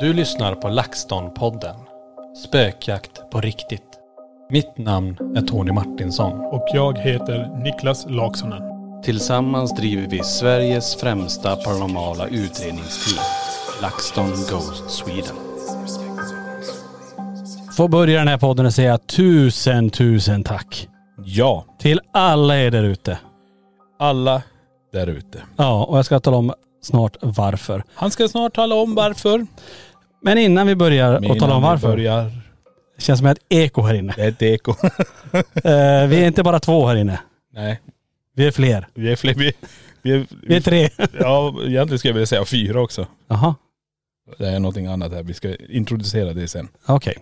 Du lyssnar på LaxTon-podden. Spökjakt på riktigt. Mitt namn är Tony Martinsson. Och jag heter Niklas Laksonen. Tillsammans driver vi Sveriges främsta paranormala utredningsteam. LaxTon Ghost Sweden. Får börja den här podden och säga tusen, tusen tack. Ja, Till alla er där ute. alla där ute. Ja, och jag ska tala om snart varför. Han ska snart tala om varför. Men innan vi börjar Men och tala om vi varför. Börjar, Det känns som ett eko här inne. det är ett eko. Eh, vi är inte bara två här inne. Nej, Vi är fler. vi är fler. Vi, vi, är, Vi är tre. Ja, egentligen skulle jag vilja säga fyra också. Jaha, Det är någonting annat här. Vi ska introducera det sen. okej.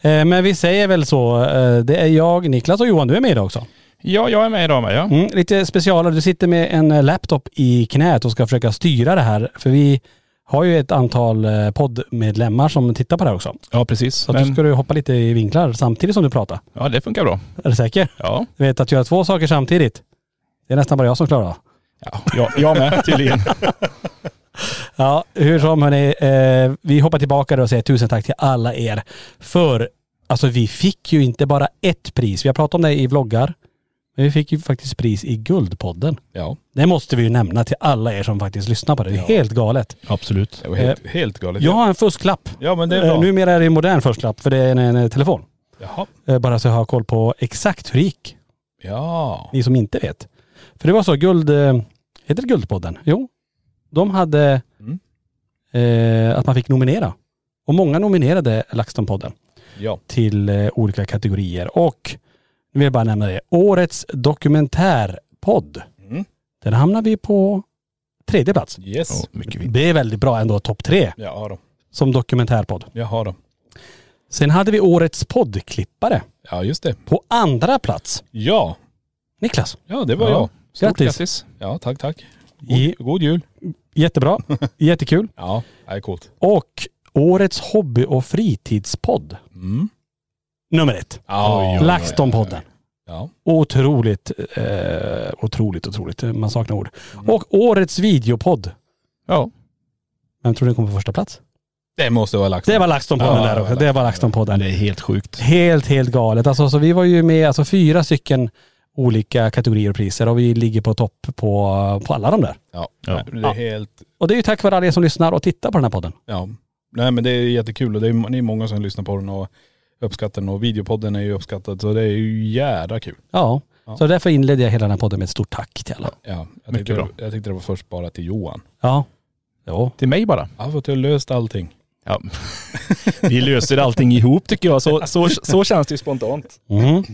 Eh, men vi säger väl så. eh, det är jag, Niklas och Johan. Du är med idag också. Ja, jag är med idag med ja. Mm, lite specialare. Du sitter med en eh, laptop i knät och ska försöka styra det här. För vi har ju ett antal eh, poddmedlemmar som tittar på det här också. Ja, precis. Så att då ska du hoppa lite i vinklar samtidigt som du pratar. Ja, det funkar bra. Är du säker? Ja. Du vet att göra två saker samtidigt. Det är nästan bara jag som klarar av. ja jag, jag med tydligen. Ja, hur som hörni, eh, vi hoppar tillbaka och säger tusen tack till alla er. För alltså vi fick ju inte bara ett pris. Vi har pratat om det i vloggar. Men vi fick ju faktiskt pris i Guldpodden. Ja, Det måste vi ju nämna till alla er som faktiskt lyssnar på det. Det är helt galet. absolut. Det var helt, helt galet. Jag har en fusklapp. Ja, men det är Eh, bra. numera är det en modern fusklapp för det är en, en telefon. Jaha. Eh, bara så jag har koll på exakt hur det gick. Ja. Ni som inte vet. För det var så, Guld... Eh, heter det Guldpodden? Jo. De hade Mm. eh, att man fick nominera. Och många nominerade LaxTon-podden Ja. till eh, olika kategorier. Och nu vill jag bara nämna det. Årets dokumentärpodd. Mm. Den hamnar vi på tredje plats. Yes. mycket fint. Det är väldigt bra ändå, topp tre Ja då. som dokumentärpodd. Jaha då. Sen hade vi årets poddklippare Ja, just det. på andra plats. Ja. Niklas. Ja, det var Ja. jag. Stort Grattis. grattis. Ja, tack, tack. God, I- god jul. Jättebra. Jättekul. Ja, det är coolt. Och årets hobby och fritidspodd. Mm. Nummer ett. Ja, LaxTon-podden. Ja. Otroligt, eh, otroligt, otroligt. Man saknar ord. Och årets videopodd. Ja. Vem tror du kom på första plats? Det måste vara LaxTon. Det var LaxTon-podden Ja, där det också. var Det var LaxTon. LaxTon-podden. Det är helt sjukt. Helt, helt galet. Alltså, så vi var ju med, alltså fyra stycken olika kategorier och priser och vi ligger på topp på, på alla de där. Ja. Ja. Det är helt... Och det är ju tack vare alla er som lyssnar och tittar på den här podden. Ja. Nej men det är jättekul och det är, det är många som lyssnar på den och uppskattar den och videopodden är ju uppskattad så det är ju jädra kul. Ja. Ja. Så därför inledde jag hela den här podden med ett stort tack till alla. Ja. Jag, Mycket tyckte, bra. jag tyckte det var först bara till Johan. Ja. Jo. Till mig bara. Ja, för att du har löst allting. Ja. Vi löser allting ihop tycker jag. Så, så, så känns det ju spontant. Mm.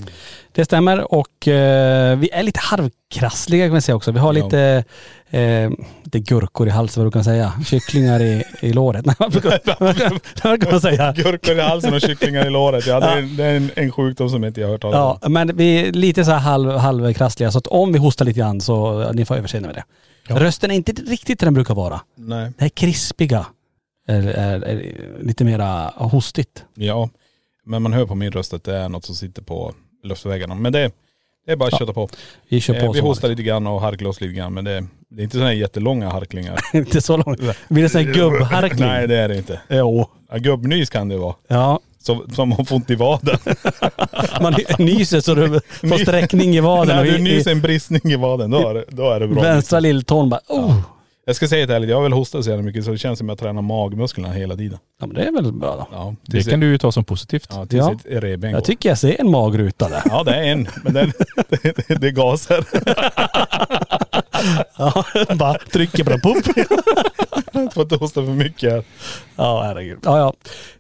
Det stämmer och eh, vi är lite halvkrassliga kan man säga också. Vi har Ja. lite, eh, lite gurkor i halsen vad du kan säga. Kycklingar i, i låret. Nej, vad brukar- man säga? Gurkor i halsen och kycklingar i låret. Ja, det är, det är en, en sjukdom som inte jag har hört talas om. Ja, men vi är lite så här halv, halvkrassliga så att om vi hostar lite grann så ja, ni får överseende med det. Rösten är inte riktigt där den brukar vara. Nej. Det här krispiga är, är, är lite mera hostigt. Ja, men man hör på min röst att det är något som sitter på luftvägarna. Men det, det är bara att Ja, köta på. Vi kör på Eh, vi så hostar lite grann och harklar oss lite grann men det, det är inte sådana här jättelånga harklingar. Inte så långt. Blir det sån här gubbharkling? Nej det är det inte. Jo. Ja, gubbnys kan det vara. Ja. som, som har ont i vaden. Man nyser så du får sträckning i vaden och du nyser en bristning i vaden, då är det, då är det bra. vänstra lilltån bara oh. Jag ska säga helt ärligt, jag har väl hostat så jävla mycket så det känns som att jag tränar magmusklerna hela tiden. Ja men det är väl bra då. Ja, Det kan du ju ta som positivt. Ja, tills Ja. ett revben Jag går. tycker jag ser en magruta där. Ja det är en, men den, det, det är gaser. Ja, bara trycker på den, pop. Får inte hosta för mycket här. Ja, herregud. Ja,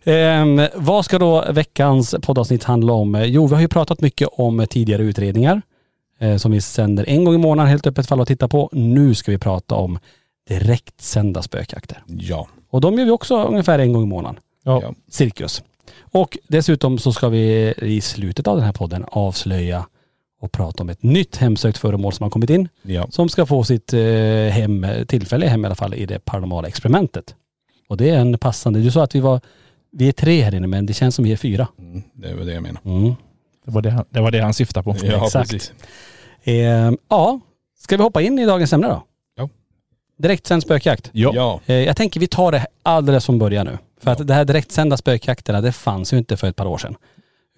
ja. Ehm, vad ska då veckans poddavsnitt handla om? Jo, vi har ju pratat mycket om tidigare utredningar eh, som vi sänder en gång i månaden helt öppet för alla att titta på. Nu ska vi prata om direktsända spökjakter. Ja. Och de gör vi också ungefär en gång i månaden. Ja. Cirkus. Och dessutom så ska vi i slutet av den här podden avslöja och prata om ett nytt hemsökt föremål som har kommit in. Ja. Som ska få sitt eh, hem, tillfälliga hem i alla fall i det paranormala experimentet. Och det är en passande, du sa att vi var, vi är tre här inne men det känns som vi är fyra. Mm, det var det jag menar. Mm. Det var det, han- det var det han syftade på. Ja Exakt. precis. Eh, ja, ska vi hoppa in i dagens ämne då? Direktsänd spökjakt. Ja. Ja. Eh, jag tänker vi tar det alldeles från början nu. För att det här direktsända spökjakterna det fanns ju inte för ett par år sedan.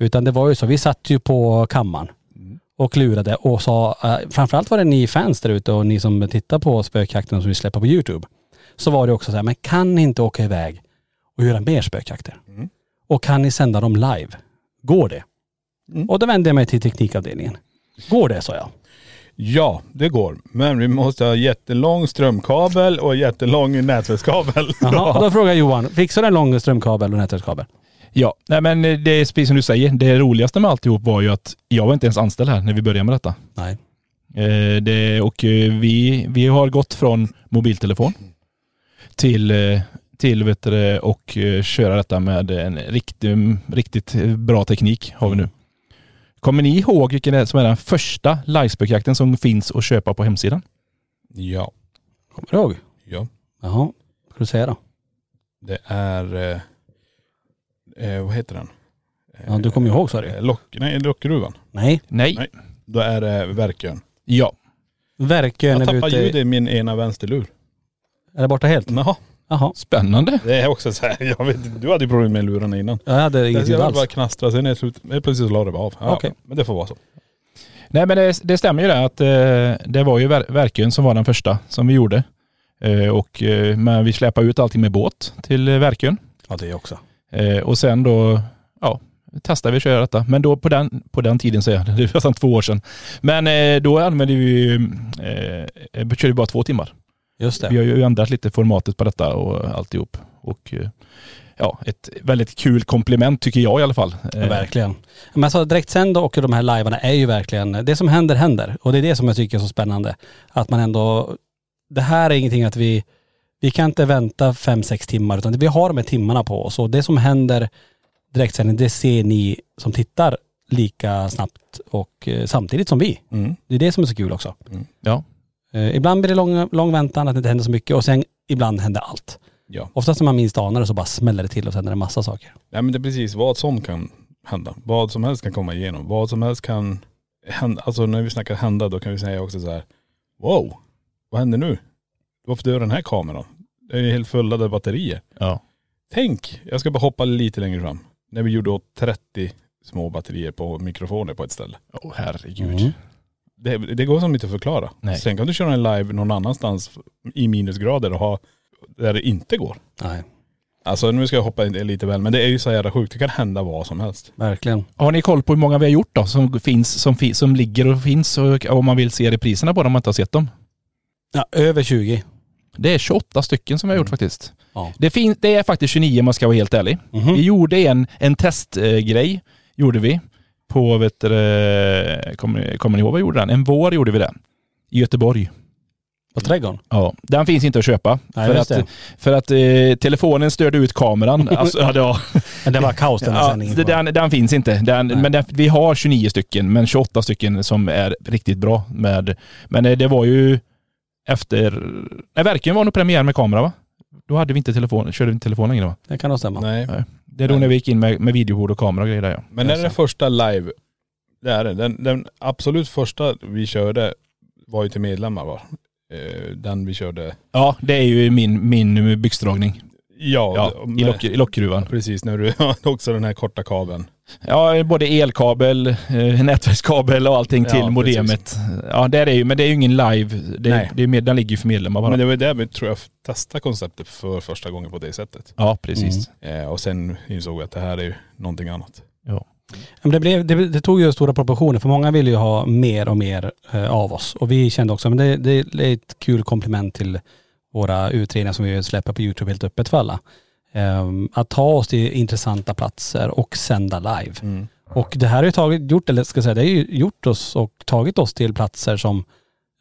Utan det var ju så, vi satt ju på kammaren och klurade och sa, eh, framförallt var det ni fans där ute och ni som tittar på spökjakterna som vi släpper på YouTube. Så var det också så här, men kan ni inte åka iväg och göra mer spökjakter? Mm. Och kan ni sända dem live? Går det? Mm. Och då vände jag mig till teknikavdelningen. Går det, sa jag. Ja, det går. Men vi måste ha jättelång strömkabel och jättelång nätverkskabel. Jaha, då frågar Johan, fixar du en lång strömkabel och nätverkskabel? Ja, nej men det är precis som du säger. Det roligaste med alltihop var ju att jag var inte ens anställd här när vi började med detta. Nej. Eh, det, och eh, vi, vi har gått från mobiltelefon till, eh, till vet du, och eh, köra detta med en riktig, riktigt eh, bra teknik har vi nu. Kommer ni ihåg vilken det är som är den första livespökjakten som finns att köpa på hemsidan? Ja. Kommer du ihåg? Ja. Jaha, vad ska du säga då? Det är, eh, eh, vad heter den? Ja, du kommer ihåg sa du. Eh, Lock, nej, Lockruvan. Nej. Nej. Nej. Då är det Verkön. Ja. Verkön Jag är vi tappade ute... ljudet i min ena vänsterlur. Är det borta helt? Jaha. Jaha. Spännande. Det är också så här, jag vet du hade ju problem med lurarna innan. Jag hade inget Jag ljud ville alls. bara knastra, sen är det slut, helt plötsligt så la det bara av. Ja, Okej. Men det får vara så. Nej men det, det stämmer ju det att eh, det var ju Ver- Verkön som var den första som vi gjorde. Eh, och, eh, men vi släpade ut allting med båt till eh, Verkön. Ja det också. Eh, och sen då, ja, testade vi att köra detta. Men då på den, på den tiden säger jag, det var nästan två år sedan. Men eh, då använde vi, eh, vi körde bara två timmar. Just det. Vi har ju ändrat lite formatet på detta och alltihop. Och eh, ja, ett väldigt kul komplement tycker jag i alla fall. Ja, verkligen. Men alltså direktsända och de här livearna är ju verkligen, det som händer händer. Och det är det som jag tycker är så spännande. Att man ändå, det här är ingenting att vi, vi kan inte vänta fem, sex timmar utan vi har de här timmarna på oss. Och det som händer direktsändning, det ser ni som tittar lika snabbt och eh, samtidigt som vi. Mm. Det är det som är så kul också. Ja. Eh, ibland blir det lång, lång väntan, att det inte händer så mycket och sen ibland händer allt. Ja. Oftast när man minst anar det så bara smäller det till och sen är det massa saker. Nej men det är precis vad som kan hända. Vad som helst kan komma igenom. Vad som helst kan hända. Alltså när vi snackar hända då kan vi säga också så här. Wow, vad händer nu? Varför dör den här kameran? Det är ju helt fulladdade batterier. Ja. Tänk, jag ska bara hoppa lite längre fram. När vi gjorde åt 30 små batterier på mikrofoner på ett ställe. Åh herregud. Mm. Det, det går som inte att förklara. Nej. Sen kan du köra en live någon annanstans i minusgrader och ha där det inte går. Nej, Alltså nu ska jag hoppa in lite väl, men det är ju så jävla sjukt. Det kan hända vad som helst. verkligen. Har ni koll på hur många vi har gjort då? Som finns, som, fi- som ligger och finns och om man vill se repriserna på dem om man inte har sett dem? Ja, över 20. Det är 28 stycken som vi har gjort faktiskt. Ja. Det, fin- det är faktiskt 29 om man ska vara helt ärlig. Mhm. Vi gjorde en, en testgrej, gjorde vi. På, vet du, kommer, kommer ni ihåg vad vi gjorde den? En vår gjorde vi det. I Göteborg. På trädgården? Ja, den finns inte att köpa. Nej, för, att, för att eh, telefonen störde ut kameran. Alltså, ja, det var, Men det var kaos den här ja, sändningen. den, den finns inte. Den, men den, vi har 29 stycken, men 28 stycken som är riktigt bra. Med, men eh, det var ju efter... Nej, verkligen var nog premiär med kamera va? Då hade vi inte telefon, körde vi inte telefon längre va? Det kan nog stämma. Nej. Nej. Det är då när vi gick in med, med videobord och kamera och grejer där ja. Men är det den första live, det är det. Den, den absolut första vi körde var ju till medlemmar va? Eh, Den vi körde, Ja, det är ju min, min byxdragning. Ja, Ja, i, lock, i lockgruvan. Precis, när du också den här korta kabeln. Ja, både elkabel, eh, nätverkskabel och allting Ja, till modemet. Ja, det är det ju. Men det är ju ingen live. Det, Nej. det är med, den ligger ju för medlemmar bara. Men det var där vi tror jag testade konceptet för första gången på det sättet. Ja, precis. Eh, och sen insåg jag att det här är ju någonting annat. Ja. Men det, blev, det, det tog ju stora proportioner för många ville ju ha mer och mer eh, av oss. Och vi kände också, men det, det är ett kul komplement till våra utredningar som vi släpper på YouTube helt öppet för alla. Ehm, att ta oss till intressanta platser och sända live. Mm. Och det här har ju tagit, gjort, eller ska jag säga, det har ju gjort oss och tagit oss till platser som,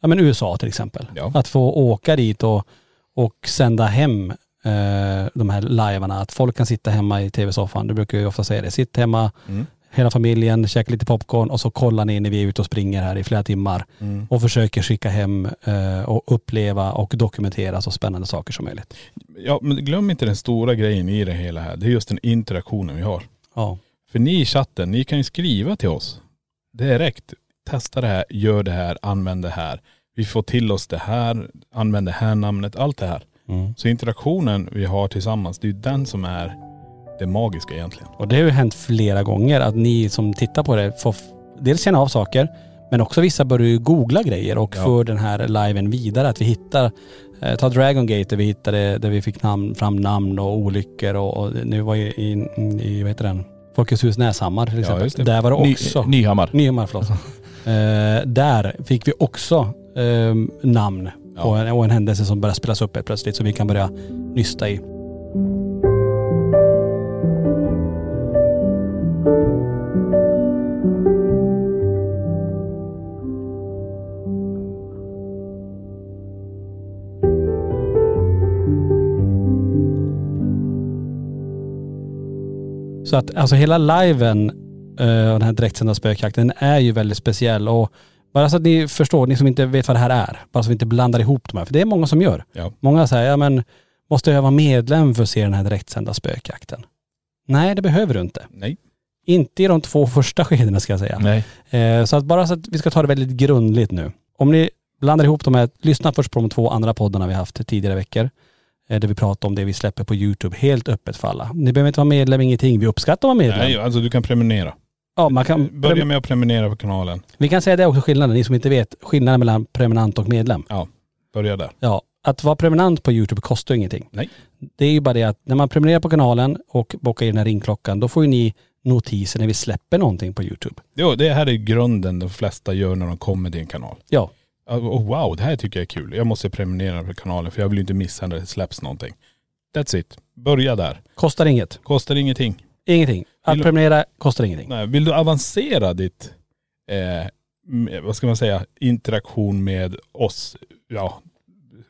ja men USA till exempel. Ja. Att få åka dit och, och sända hem eh, de här livearna. Att folk kan sitta hemma i tv-soffan. Du brukar ju ofta säga det. Sitt hemma, Mm. Hela familjen, käka lite popcorn och så kollar ni när vi är ute och springer här i flera timmar Mm. och försöker skicka hem eh, och uppleva och dokumentera så spännande saker som möjligt. Ja, men glöm inte den stora grejen i det hela här. Det är just den interaktionen vi har. Ja. För ni i chatten, ni kan ju skriva till oss direkt. Testa det här, gör det här, använd det här. Vi får till oss det här, använd det här namnet, allt det här. Mm. Så interaktionen vi har tillsammans, det är ju den som är det magiska egentligen. Och det har ju hänt flera gånger att ni som tittar på det får dels känna av saker men också vissa börjar ju googla grejer och Ja. för den här liven vidare. Att vi hittar, eh, ta Dragon Gate där vi hittade, där vi fick namn, fram namn och olyckor och, och nu var ju i, i, vad heter den, Folkets hus Näshammar till exempel. det. Där var det Ny, också, Nyhammar. Nyhammar förlåt. eh, där fick vi också eh, namn Ja. en, och en händelse som började spelas upp helt plötsligt så vi kan börja nysta i. Så att alltså hela liven eh, och den här direktsända spökjakten är ju väldigt speciell och bara så att ni förstår, ni som inte vet vad det här är, bara så vi inte blandar ihop de här, för det är många som gör. Ja. Många säger, ja men måste jag vara medlem för att se den här direktsända spökjakten? Nej, det behöver du inte. Nej. Inte i de två första skedena ska jag säga. Nej. Eh, så att bara så att vi ska ta det väldigt grundligt nu. Om ni blandar ihop de här, lyssna först på de två andra poddarna vi haft tidigare veckor. Eh, där vi pratar om det vi släpper på YouTube helt öppet för alla. Ni behöver inte vara medlem, ingenting. Vi uppskattar att vara medlem. Nej, alltså du kan prenumerera. Ja, man kan, Börja med att prenumerera på kanalen. Vi kan säga det också skillnaden, ni som inte vet skillnaden mellan prenumerant och medlem. Börja där. Ja, att vara prenumerant på YouTube kostar ju ingenting. Nej. Det är ju bara det att när man prenumererar på kanalen och bockar i den här ringklockan, då får ju ni notiser när vi släpper någonting på YouTube. Jo, det här är grunden de flesta gör när de kommer till en kanal. Ja. Oh, wow, det här tycker jag är kul. Jag måste prenumerera på kanalen för jag vill ju inte missa när det släpps någonting. That's it. Börja där. Kostar inget. Kostar ingenting. Ingenting. Att Vill prenumerera kostar ingenting. Nej, vill du avancera ditt, eh, vad ska man säga, interaktion med oss, ja,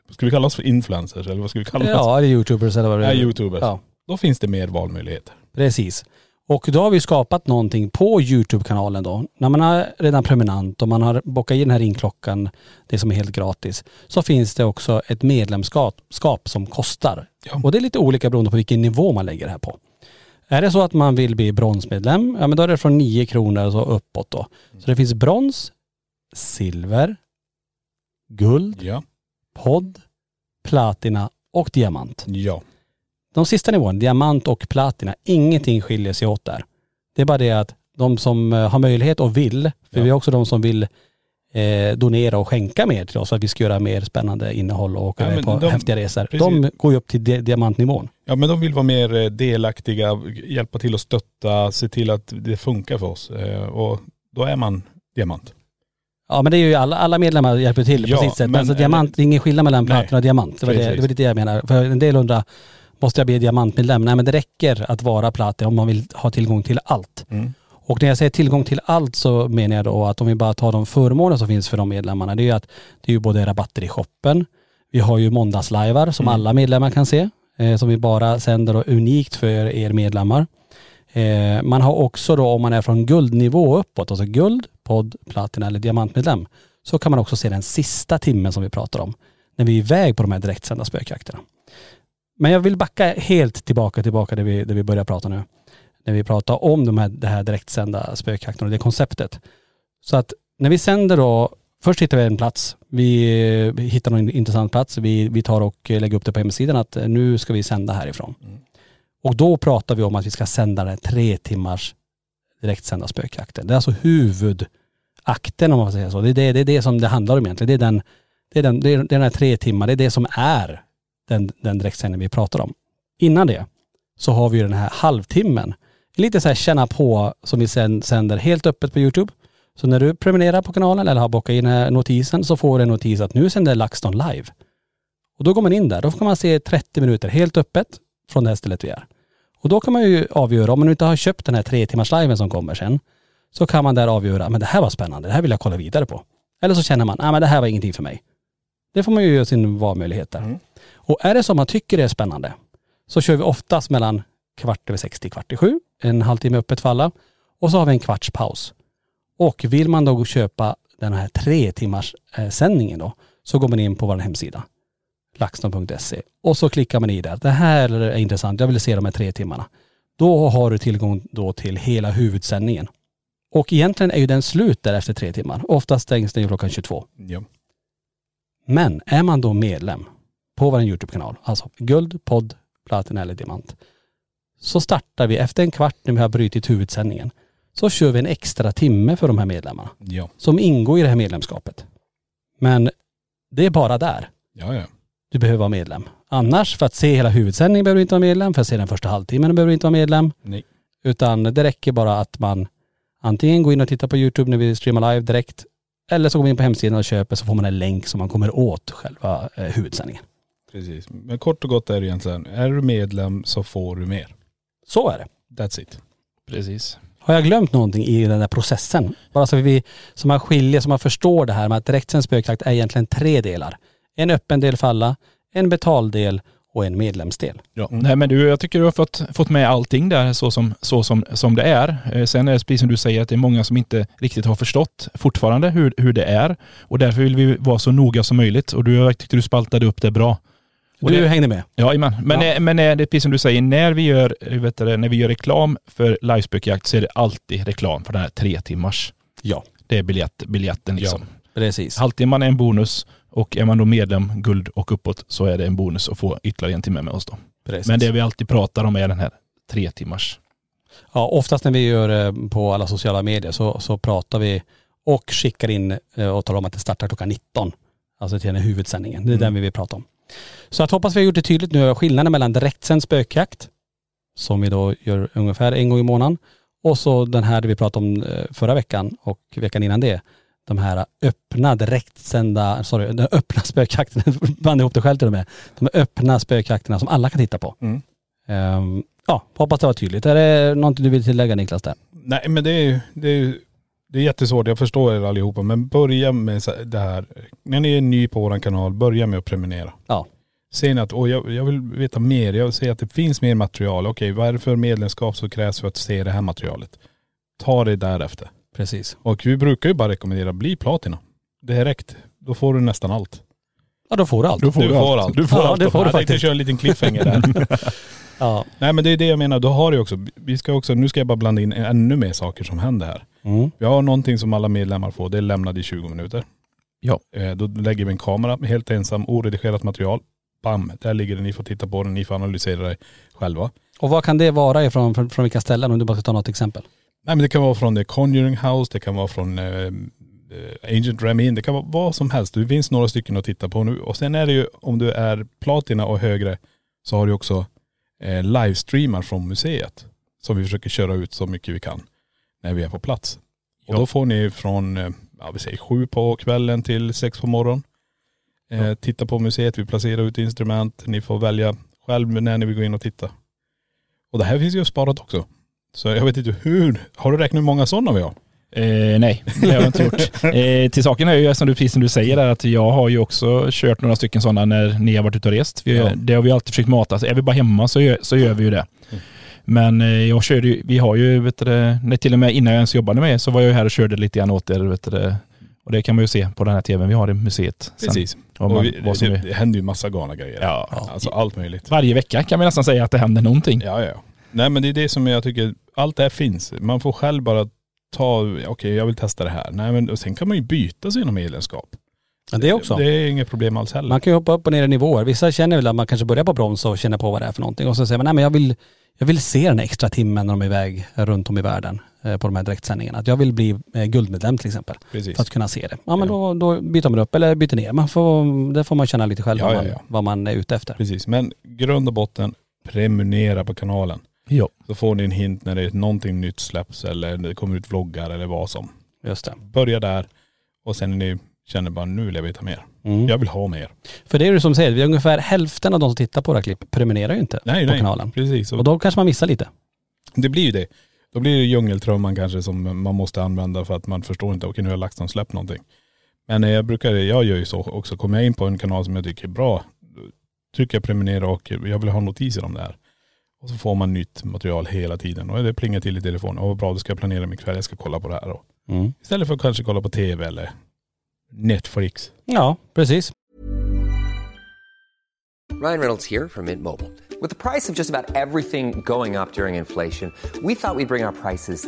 ska vi kalla oss för influencers eller vad ska vi kalla oss? Ja, eller YouTubers eller vad det Ja, är. youtubers. Ja, Då finns det mer valmöjligheter. precis. Och då har vi skapat någonting på YouTube-kanalen då. När man är redan prenumerant och man har bockat i den här ringklockan, det som är helt gratis, så finns det också ett medlemskap skap som kostar. Ja. Och det är lite olika beroende på vilken nivå man lägger det här på. Är det så att man vill bli bronsmedlem, ja men då är det från 9 kronor och så uppåt då. Så det finns brons, silver, guld, Ja. podd, platina och diamant. Ja. De sista nivån, diamant och platina, ingenting skiljer sig åt där. Det är bara det att de som eh, har möjlighet och vill, för Ja. vi har också de som vill eh, donera och skänka mer till oss så att vi ska göra mer spännande innehåll och åka Ja, på de- häftiga resor. precis. De går ju upp till di- diamantnivån. Ja men de vill vara mer eh, delaktiga, hjälpa till att stötta, se till att det funkar för oss. Eh, Och då är man diamant. Ja men det är ju alla, alla medlemmar hjälper till Ja, på sitt sätt. men alltså diamant, det är ingen skillnad mellan platina och diamant. Det var det, det var det jag menar. För en del undrar, måste jag bli diamantmedlem? Nej men det räcker att vara platina om man vill ha tillgång till allt. Mm. Och när jag säger tillgång till allt så menar jag då att om vi bara tar de förmåner som finns för de medlemmarna, det är ju att det är ju både rabatter i shoppen, vi har ju måndagslajvar som Mm. alla medlemmar kan se, eh, som vi bara sänder då unikt för er medlemmar. Eh, man har också då om man är från guldnivå uppåt, alltså guld, podd, platina eller diamantmedlem, så kan man också se den sista timmen som vi pratar om, när vi är iväg på de här direktsända spökjakterna. Men jag vill backa helt tillbaka, tillbaka där vi, där vi börjar prata nu när vi pratar om de här, det här direktsända spökjakten och det konceptet. Så att när vi sänder då först hittar vi en plats. Vi, hittar någon intressant plats. Vi, vi tar och lägger upp det på hemsidan att nu ska vi sända härifrån. Och då pratar vi om att vi ska sända den tre timmars direktsända spökjakten. Det är alltså huvudakten om man säga så. Det är det, det, är det som det handlar om egentligen. Det är den, det är den, det är den här tre timmar, det är det som är den, den direktsändning vi pratar om. Innan det så har vi ju den här halvtimmen. Lite så här känna på som vi sen sänder helt öppet på Youtube. Så när du prenumererar på kanalen eller har bockat in den här notisen så får du en notis att nu sänder LaxTon live. Och då går man in där, då kan man se 30 minuter helt öppet från det här stället vi är. Och då kan man ju avgöra, om man inte har köpt den här tre timmars liven som kommer sen, så kan man där avgöra, men det här var spännande, det här vill jag kolla vidare på. Eller så känner man, nej men det här var ingenting för mig. Det får man ju göra sin valmöjlighet där. Mm. Och är det så man tycker det är spännande, så kör vi oftast mellan kvart över sex till kvart i sju, en halvtimme öppet för alla. Och så har vi en kvarts paus. Och vill man då köpa den här tre timmars eh, sändningen då, så går man in på vår hemsida, laxton.se. Och så klickar man i där. Det här är intressant, jag vill se de här tre timmarna. Då har du tillgång då till hela huvudsändningen. Och egentligen är ju den slut där efter tre timmar. Oftast stängs den ju klockan 22. Ja. Men är man då medlem på vår YouTube-kanal, alltså guld, podd, platina eller diamant, så startar vi efter en kvart när vi har brutit huvudsändningen, så kör vi en extra timme för de här medlemmarna Ja. som ingår i det här medlemskapet. Men det är bara där Ja, ja. du behöver vara medlem. Annars, för att se hela huvudsändningen behöver du inte vara medlem, för att se den första halvtimmen behöver du inte vara medlem. Nej. Utan det räcker bara att man antingen går in och tittar på YouTube när vi streamar live direkt, eller så går man in på hemsidan och köper så får man en länk så man kommer åt själva eh, huvudsändningen. Precis. Men kort och gott är det egentligen, är du medlem så får du mer. Så är det. That's it. Precis. Har jag glömt någonting i den där processen? Bara så vi, så man skiljer, så man förstår det här med att direktsänd spökjakt är egentligen tre delar. En öppen del för alla, en betaldel och en medlemsdel. Ja. Nej men du, jag tycker du har fått, fått med allting där så som, så som, som det är. Eh, Sen är det precis som du säger att det är många som inte riktigt har förstått fortfarande hur, hur det är. Och därför vill vi vara så noga som möjligt. Och du, jag tyckte du spaltade upp det bra. Och du det- hängde med? Ja, men, Ja. eh, men eh, det är precis som du säger, när vi gör, eh, vet du, när vi gör reklam för livespökjakt så är det alltid reklam för den här tre timmars. Ja. Det är biljett, biljetten liksom. Precis. Halvtimman är en bonus och är man då medlem, guld och uppåt så är det en bonus att få ytterligare en timme med oss då. Precis. Men det vi alltid pratar om är den här tre timmars. Ja, oftast när vi gör på alla sociala medier så, så pratar vi och skickar in och talar om att det startar klockan 19. Alltså till den här huvudsändningen. Det är den vi vill prata om. Så jag hoppas vi har gjort det tydligt nu, skillnaden mellan direktsänd spökjakt, som vi då gör ungefär en gång i månaden, och så den här vi pratade om eh, förra veckan och veckan innan det. De här öppna direktsända, sorry, den öppna spökjakten, blandade ihop det själv till och med. De öppna spökjakterna som alla kan titta på. Mm. Ehm, ja, hoppas det var tydligt. Är det någonting du vill tillägga Niklas där? Nej men det är ju, det är, ju- det är jättesvårt, jag förstår er allihopa. Men börja med det här, när ni är ny på våran kanal, börja med att prenumerera. Ja. Ser ni att, och jag, jag vill veta mer, jag ser att det finns mer material. Okej, vad är det för medlemskap som krävs för att se det här materialet? Ta det därefter. Precis. Och vi brukar ju bara rekommendera, bli platina. Direkt. Då får du nästan allt. Ja då får du allt. du får allt. Du får Ja, allt. det får du jag tänkte köra en liten cliffhanger där. Ja. Nej men det är det jag menar, då har du också, vi ska också, nu ska jag bara blanda in ännu mer saker som händer här. Mm. Vi har någonting som alla medlemmar får, det är lämnad i 20 minuter. Ja. Eh, Då lägger vi en kamera, helt ensam, oredigerat material. Bam, där ligger det, ni får titta på den, ni får analysera det själva. Och vad kan det vara ifrån, från, från vilka ställen om du bara ska ta något exempel? Nej men det kan vara från The Conjuring House, det kan vara från eh, Agent Remin, det kan vara vad som helst. Det finns några stycken att titta på nu. Och sen är det ju, om du är platina och högre, så har du också eh, livestreamar från museet. Som vi försöker köra ut så mycket vi kan när vi är på plats. Och Ja. då får ni från, eh, ja vi säger sju på kvällen till sex på morgonen. Eh, Titta på museet, vi placerar ut instrument, ni får välja själv när ni vill gå in och titta. Och det här finns ju sparat också. Så jag vet inte hur, har du räknat hur många sådana vi har? Eh, nej, det har jag inte gjort. Eh, till saken är ju, som du, precis som du säger, där, att jag har ju också kört några stycken sådana när ni har varit ute och rest. Vi, Ja. Det har vi alltid försökt mata. Så är vi bara hemma så gör, så gör vi ju det. Mm. Men eh, jag körde ju, vi har ju, vet du, när till och med innan jag ens jobbade med er så var jag ju här och körde lite grann åt er. Vet du, och det kan man ju se på den här tvn vi har i museet. Precis. Och man, vi, det, är, det händer ju massa galna grejer. ja. Alltså allt möjligt. Varje vecka kan vi nästan säga att det händer någonting. Ja, ja. Nej men det är det som jag tycker, allt det här finns. Man får själv bara ta, okej jag vill testa det här. Nej men och sen kan man ju byta sina medlemskap. Ja, det också. Det är inget problem alls heller. Man kan ju hoppa upp och ner i nivåer. Vissa känner väl att man kanske börjar på broms och känner på vad det är för någonting. Och så säger man, nej men jag vill, jag vill se den extra timmen när de är iväg runt om i världen eh, på de här direktsändningarna. Att jag vill bli eh, guldmedlem till exempel. Precis. För att kunna se det. Ja men då, då byter man upp eller byter ner. Man får, det får man känna lite själv Ja, vad, ja, man, ja. vad man är ute efter. Precis. Men grund och botten, prenumerera på kanalen. Ja. Så får ni en hint när det är någonting nytt släpps eller det kommer ut vloggar eller vad som. Just det. Börja där och sen när ni känner bara nu vill jag veta mer. Mm. Jag vill ha mer. För det är ju som säger, vi är ungefär hälften av de som tittar på våra klipp prenumererar ju inte Nej på nej. kanalen. Precis. Och då kanske man missar lite. det blir ju det. Då blir det djungeltrumman kanske som man måste använda för att man förstår inte, okej nu har LaxTon släppt någonting. Men jag brukar, jag gör ju så också. Kommer jag in på en kanal som jag tycker är bra, trycker jag prenumerera och jag vill ha notiser om det här. Och så får man nytt material hela tiden. Och det plingar till i telefonen. Åh vad bra, då ska jag planera min kväll, jag ska kolla på det här då. Mm. Istället för att kanske kolla på tv eller Netflix. Ja, precis. Ryan Reynolds here from Mint Mobile. With the price of just about everything going up during inflation, we thought we'd bring our prices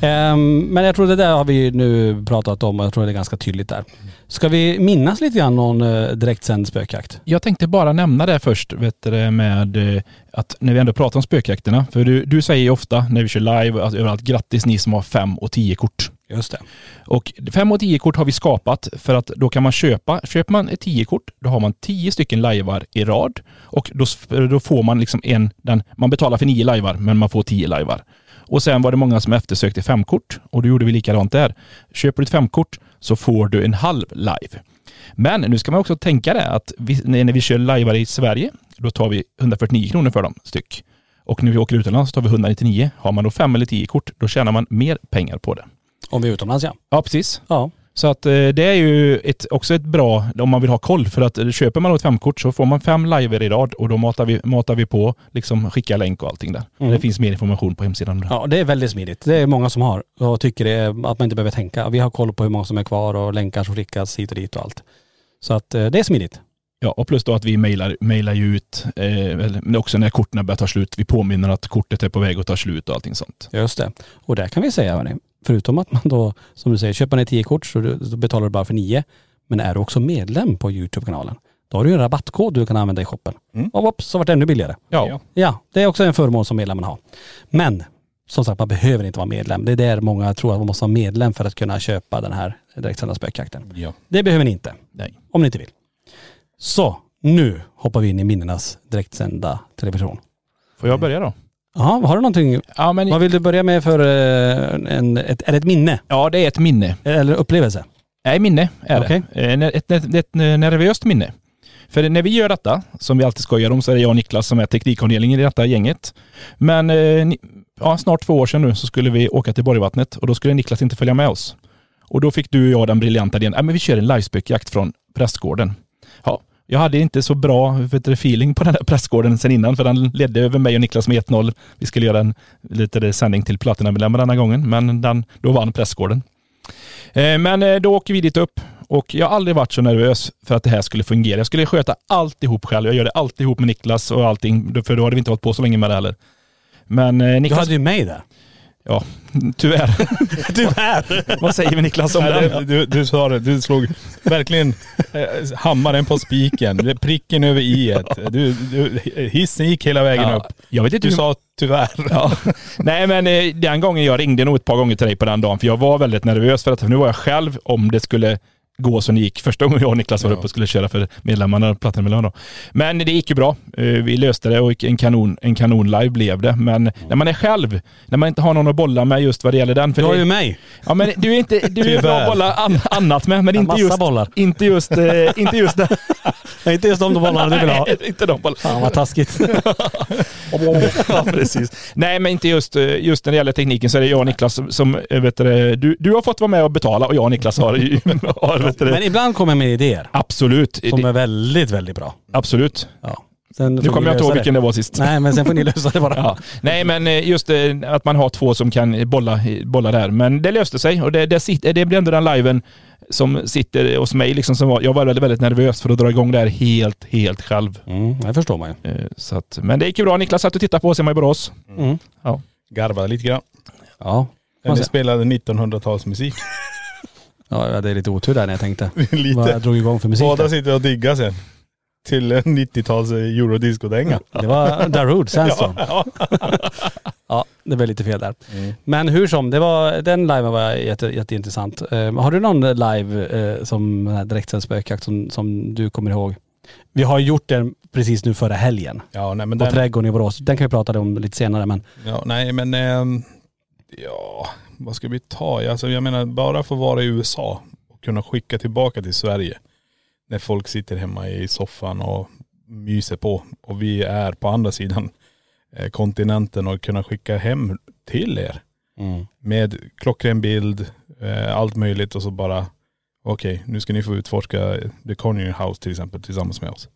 men jag tror det där har vi nu pratat om och jag tror det är ganska tydligt där. Ska vi minnas lite grann någon uh, direktsänd spökjakt? Jag tänkte bara nämna det först vet du, med eh, att när vi ändå pratar om spökjakterna. För du, du säger ju ofta när vi kör live att överallt grattis ni som har fem och tio kort. Just det. Och fem och tio kort har vi skapat för att då kan man köpa, köper man ett tio kort då har man tio stycken lajvar i rad och då, då får man liksom en, den, man betalar för nio lajvar men man får tio lajvar. Och sen var det många som eftersökte femkort och då gjorde vi likadant där. Köper du ett femkort så får du en halv live. Men nu ska man också tänka det att vi, när vi kör lajvar i Sverige, då tar vi 149 kronor för dem styck. Och när vi åker utomlands tar vi 199. Har man då fem eller tio kort, då tjänar man mer pengar på det. Om vi är utomlands ja. Ja, precis. Ja. Så att eh, det är ju ett, också ett bra, om man vill ha koll, för att eh, köper man ett femkort så får man fem liver i rad och då matar vi, matar vi på, liksom skicka länk och allting där. Det finns mer information på hemsidan. Ja, det är väldigt smidigt. Det är många som har och tycker det att man inte behöver tänka. Vi har koll på hur många som är kvar och länkar som skickas hit och dit och allt. Så att eh, det är smidigt. Ja, och plus då att vi mejlar, mejlar ju ut, eh, men också när korten börjar ta slut, vi påminner att kortet är på väg att ta slut och allting sånt. Just det. Och där kan vi säga hörni, förutom att man då, som du säger, köper man ett 10 kort så du, betalar du bara för nio. Men är du också medlem på Youtube-kanalen, då har du en rabattkod du kan använda i shoppen. Och whoops, så vart det ännu billigare. Ja, Ja, det är också en förmån som medlemmen har. Men som sagt, man behöver inte vara medlem. Det är där många tror att man måste vara medlem för att kunna köpa den här direktsända spökjakten. Ja. Det behöver ni inte, nej. om ni inte vill. Så, nu hoppar vi in i minnenas direktsända television. Får jag börja då? Jaha, har du någonting? Ja, men, Vad vill du börja med för eh, en, ett, är det ett minne? ja det är ett minne. Eller upplevelse? Nej, minne är Okej. det. Eh, Ett, ett, ett nervöst minne. För när vi gör detta, som vi alltid skojar om, så är det jag och Niklas som är teknikavdelningen i detta gänget. Men eh, ja, snart två år sedan nu så skulle vi åka till Borgvattnet och då skulle Niklas inte följa med oss. Och då fick du och jag den briljanta idén, äh, men vi kör en livespökjakt från prästgården. Ja, jag hade inte så bra vet du, feeling på den där prästgården sen innan, för den ledde över mig och Niklas med 1-0. Vi skulle göra en liten sändning till Platinamedlemmar denna gången, men den, då vann prästgården. Eh, Men eh, då åker vi dit upp och jag har aldrig varit så nervös för att det här skulle fungera. Jag skulle sköta alltihop själv. Jag gör det alltid ihop med Niklas och allting, för då hade vi inte hållit på så länge med det heller. Men eh, Du hade ju mig där ja, tyvärr. Tyvärr. Vad säger vi Niklas om Nej, det, du, du sa det, du slog verkligen eh, hammaren på spiken. Pricken över i. Du, du, hissen gick hela vägen Ja, upp. jag vet inte Du hur- sa tyvärr. Ja. Nej men eh, den gången, jag ringde nog ett par gånger till dig på den dagen, för jag var väldigt nervös för att nu var jag själv, om det skulle gå som det gick första gången jag och Niklas var Ja. uppe och skulle köra för medlemmarna, Platinamedlemmarna då. Men det gick ju bra. Eh, Vi löste det och en kanon, en kanon live blev det. Men när man är själv, när man inte har någon att bolla med just vad det gäller den. För Du har ju mig. Ja men du är inte, du är bra att bolla an, annat med, men inte just, inte just, eh, inte just det. Nej, inte just de bollarna du vill ha. Nej, inte de bollarna. Fan vad taskigt. ja, precis. Nej, men inte just, eh, just när det gäller tekniken så är det jag och Niklas som, som eh, vet du, du, du har fått vara med och betala och jag och Niklas har, har vet du, Men ibland kommer jag med idéer Absolut. som Det- är väldigt, väldigt bra. Absolut. Ja. Sen Nu kommer jag inte ihåg vilken det var sist. Nej, men sen får ni lösa det bara. Ja. Nej, men eh, just eh, att man har två som kan bolla, bolla där. Men det löste sig och det, det, sitter, det blir ändå den liven som sitter hos mig. Liksom, som var, jag var väldigt, väldigt nervös för att dra igång det här helt, helt själv. Mm, det förstår man ju. Eh, Så att, men det gick ju bra. Niklas satt och tittade på oss hemma i Borås. Mm. Garvade lite grann. Ja. Det spelade 1900-talsmusik. Ja, det är lite otur där när jag tänkte. Vad jag lite. drog igång för musik Båda där. sitter och diggar sen. Till en 90-tals eurodisco-dänga. Det var Darude Sandstorm. Ja. Ja, det var lite fel där. Mm. Men hur som, det var, den liven var jätte, jätteintressant. Eh, har du någon live eh, som direktsänd spökjakt som, som du kommer ihåg? Vi har gjort den precis nu förra helgen. Ja, nej men På den, Trädgården i Borås. Den kan vi prata om lite senare men ja, nej men, ehm, ja, vad ska vi ta? Alltså jag menar bara få vara i USA och kunna skicka tillbaka till Sverige. När folk sitter hemma i soffan och myser på och vi är på andra sidan eh, kontinenten och kunna skicka hem till er. med klockren bild, eh, allt möjligt och så bara okej, nu ska ni få utforska The Conjuring House till exempel tillsammans med oss.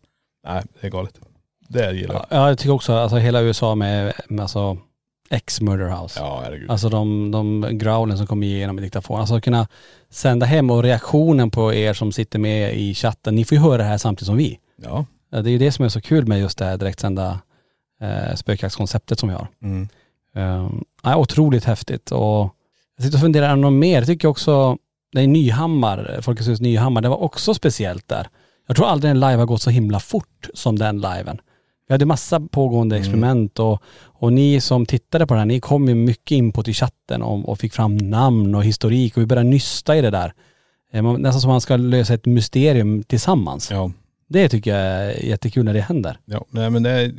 Nej, det är galet. Det gillar jag. Ja, jag tycker också alltså hela USA med, med alltså ex-Murder House. Ja, herregud. Alltså de, de growlen som kommer igenom i diktafon. Alltså kunna sända hem och reaktionen på er som sitter med i chatten. Ni får ju höra det här samtidigt som vi. Ja. Det är ju det som är så kul med just det här direktsända eh, spökjaktskonceptet som vi har. Mm. Um, ja, otroligt häftigt och jag sitter och funderar något mer. Jag tycker också, det är Nyhammar, Folkets hus Nyhammar, det var också speciellt där. Jag tror aldrig en live har gått så himla fort som den liven. Vi hade massa pågående experiment och, och ni som tittade på det här, ni kom ju mycket input i chatten och, och fick fram namn och historik och vi började nysta i det där. Eh, man- Nästan som man ska lösa ett mysterium tillsammans. Ja. Det tycker jag är jättekul när det händer. ja. Nej men det, är-